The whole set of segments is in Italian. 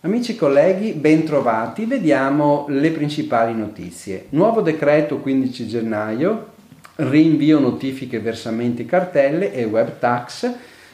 Amici colleghi, bentrovati. Vediamo le principali notizie. Nuovo decreto 15 gennaio, rinvio notifiche versamenti cartelle e web tax,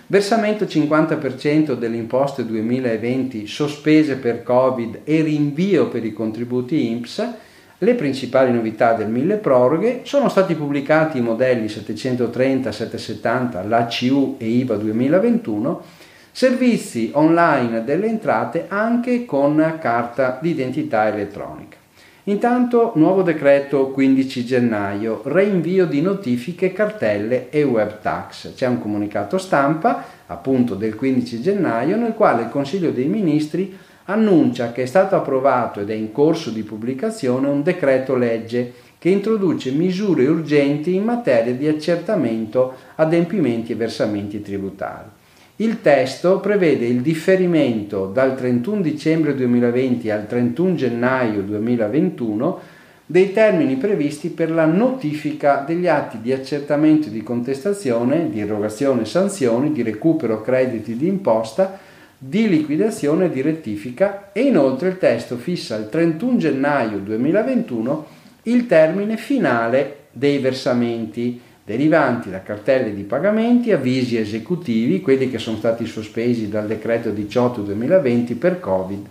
versamento 50% delle imposte 2020 sospese per Covid e rinvio per i contributi INPS. Le principali novità del mille proroghe sono stati pubblicati i modelli 730, 770, l'ACU e IVA 2021 Servizi online delle entrate anche con carta d'identità elettronica. Intanto nuovo decreto 15 gennaio, reinvio di notifiche, cartelle e web tax. C'è un comunicato stampa appunto del 15 gennaio nel quale il Consiglio dei Ministri annuncia che è stato approvato ed è in corso di pubblicazione un decreto legge che introduce misure urgenti in materia di accertamento, adempimenti e versamenti tributari. Il testo prevede il differimento dal 31 dicembre 2020 al 31 gennaio 2021 dei termini previsti per la notifica degli atti di accertamento e di contestazione, di erogazione sanzioni, di recupero crediti di imposta, di liquidazione e di rettifica e inoltre il testo fissa il 31 gennaio 2021 il termine finale dei versamenti derivanti da cartelle di pagamenti, avvisi esecutivi, quelli che sono stati sospesi dal decreto 18-2020 per Covid.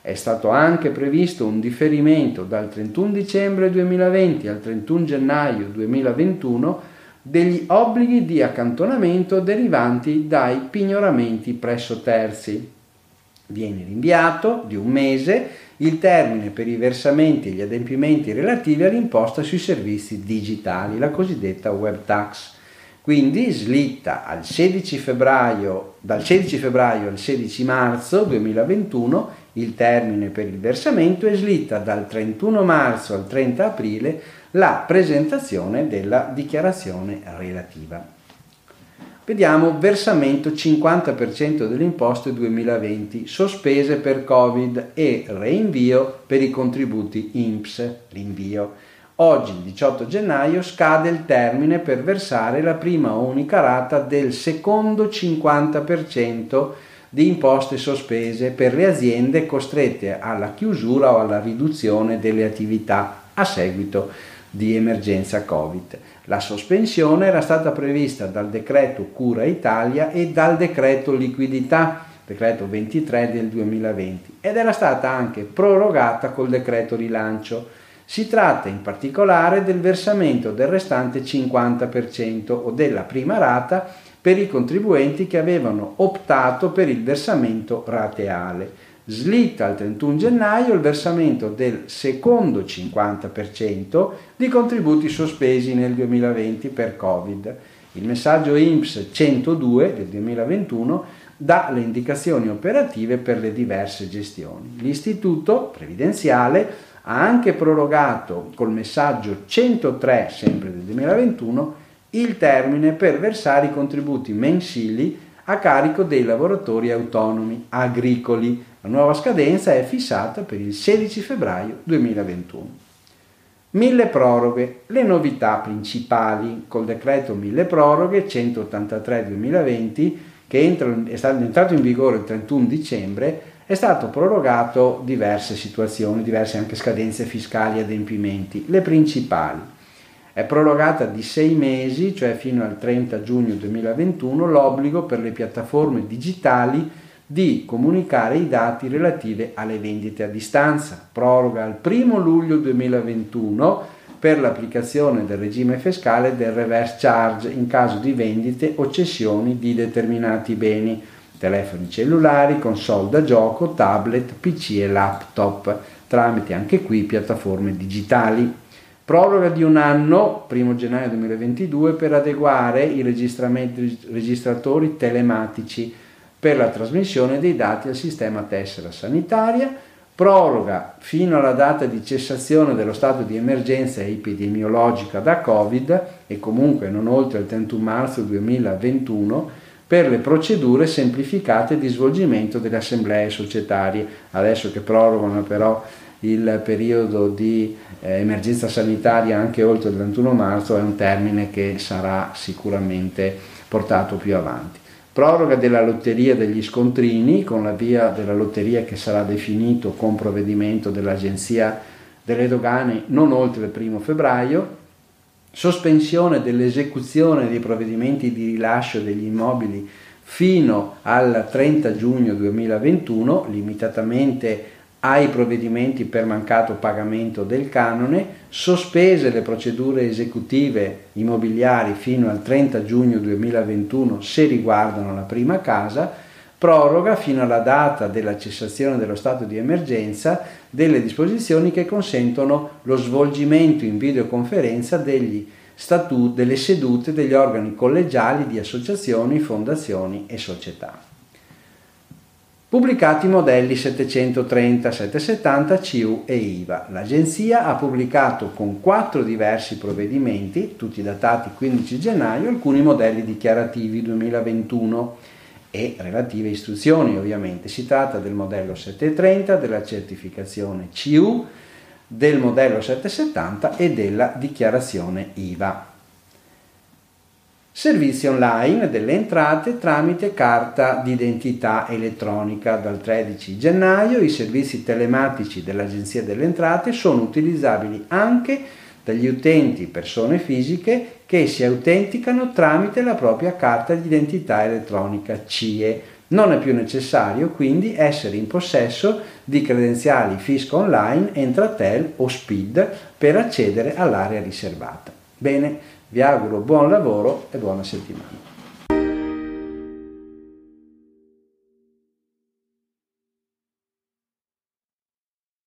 È stato anche previsto un differimento dal 31 dicembre 2020 al 31 gennaio 2021 degli obblighi di accantonamento derivanti dai pignoramenti presso terzi. Viene rinviato di un mese il termine per i versamenti e gli adempimenti relativi all'imposta sui servizi digitali, la cosiddetta web tax. Quindi slitta al 16 febbraio, dal 16 febbraio al 16 marzo 2021 il termine per il versamento e slitta dal 31 marzo al 30 aprile la presentazione della dichiarazione relativa. Vediamo versamento 50% delle imposte 2020 sospese per Covid e reinvio per i contributi INPS, rinvio. Oggi, il 18 gennaio, scade il termine per versare la prima unica rata del secondo 50% di imposte sospese per le aziende costrette alla chiusura o alla riduzione delle attività a seguito di emergenza Covid. La sospensione era stata prevista dal decreto Cura Italia e dal decreto Liquidità, decreto 23 del 2020, ed era stata anche prorogata col decreto Rilancio. Si tratta in particolare del versamento del restante 50% o della prima rata per i contribuenti che avevano optato per il versamento rateale slitta al 31 gennaio il versamento del secondo 50% di contributi sospesi nel 2020 per Covid. Il messaggio INPS 102 del 2021 dà le indicazioni operative per le diverse gestioni. L'istituto previdenziale ha anche prorogato col messaggio 103 sempre del 2021 il termine per versare i contributi mensili a carico dei lavoratori autonomi agricoli la nuova scadenza è fissata per il 16 febbraio 2021. Mille proroghe, le novità principali col decreto Mille proroghe 183-2020 che entra, è stato entrato in vigore il 31 dicembre è stato prorogato diverse situazioni, diverse anche scadenze fiscali e adempimenti. Le principali. È prorogata di sei mesi, cioè fino al 30 giugno 2021, l'obbligo per le piattaforme digitali di comunicare i dati relativi alle vendite a distanza. Proroga al 1 luglio 2021 per l'applicazione del regime fiscale del reverse charge in caso di vendite o cessioni di determinati beni, telefoni cellulari, console da gioco, tablet, PC e laptop, tramite anche qui piattaforme digitali. Proroga di un anno, 1 gennaio 2022, per adeguare i registratori telematici per la trasmissione dei dati al sistema tessera sanitaria, proroga fino alla data di cessazione dello stato di emergenza epidemiologica da Covid e comunque non oltre il 31 marzo 2021 per le procedure semplificate di svolgimento delle assemblee societarie. Adesso che prorogano però il periodo di eh, emergenza sanitaria anche oltre il 21 marzo è un termine che sarà sicuramente portato più avanti. Proroga della lotteria degli scontrini con la via della lotteria che sarà definito con provvedimento dell'Agenzia delle Dogane non oltre il primo febbraio, sospensione dell'esecuzione dei provvedimenti di rilascio degli immobili fino al 30 giugno 2021, limitatamente ai provvedimenti per mancato pagamento del canone, sospese le procedure esecutive immobiliari fino al 30 giugno 2021 se riguardano la prima casa, proroga fino alla data della cessazione dello stato di emergenza delle disposizioni che consentono lo svolgimento in videoconferenza degli statut, delle sedute degli organi collegiali di associazioni, fondazioni e società. Pubblicati i modelli 730, 770, CIU e IVA. L'Agenzia ha pubblicato con quattro diversi provvedimenti, tutti datati 15 gennaio, alcuni modelli dichiarativi 2021 e relative istruzioni ovviamente. Si tratta del modello 730, della certificazione CU, del modello 770 e della dichiarazione IVA. Servizi online delle entrate tramite carta d'identità elettronica. Dal 13 gennaio i servizi telematici dell'Agenzia delle Entrate sono utilizzabili anche dagli utenti persone fisiche che si autenticano tramite la propria carta d'identità elettronica CIE. Non è più necessario quindi essere in possesso di credenziali Fisco Online, Entratel o SPID per accedere all'area riservata. Bene, vi auguro buon lavoro e buona settimana.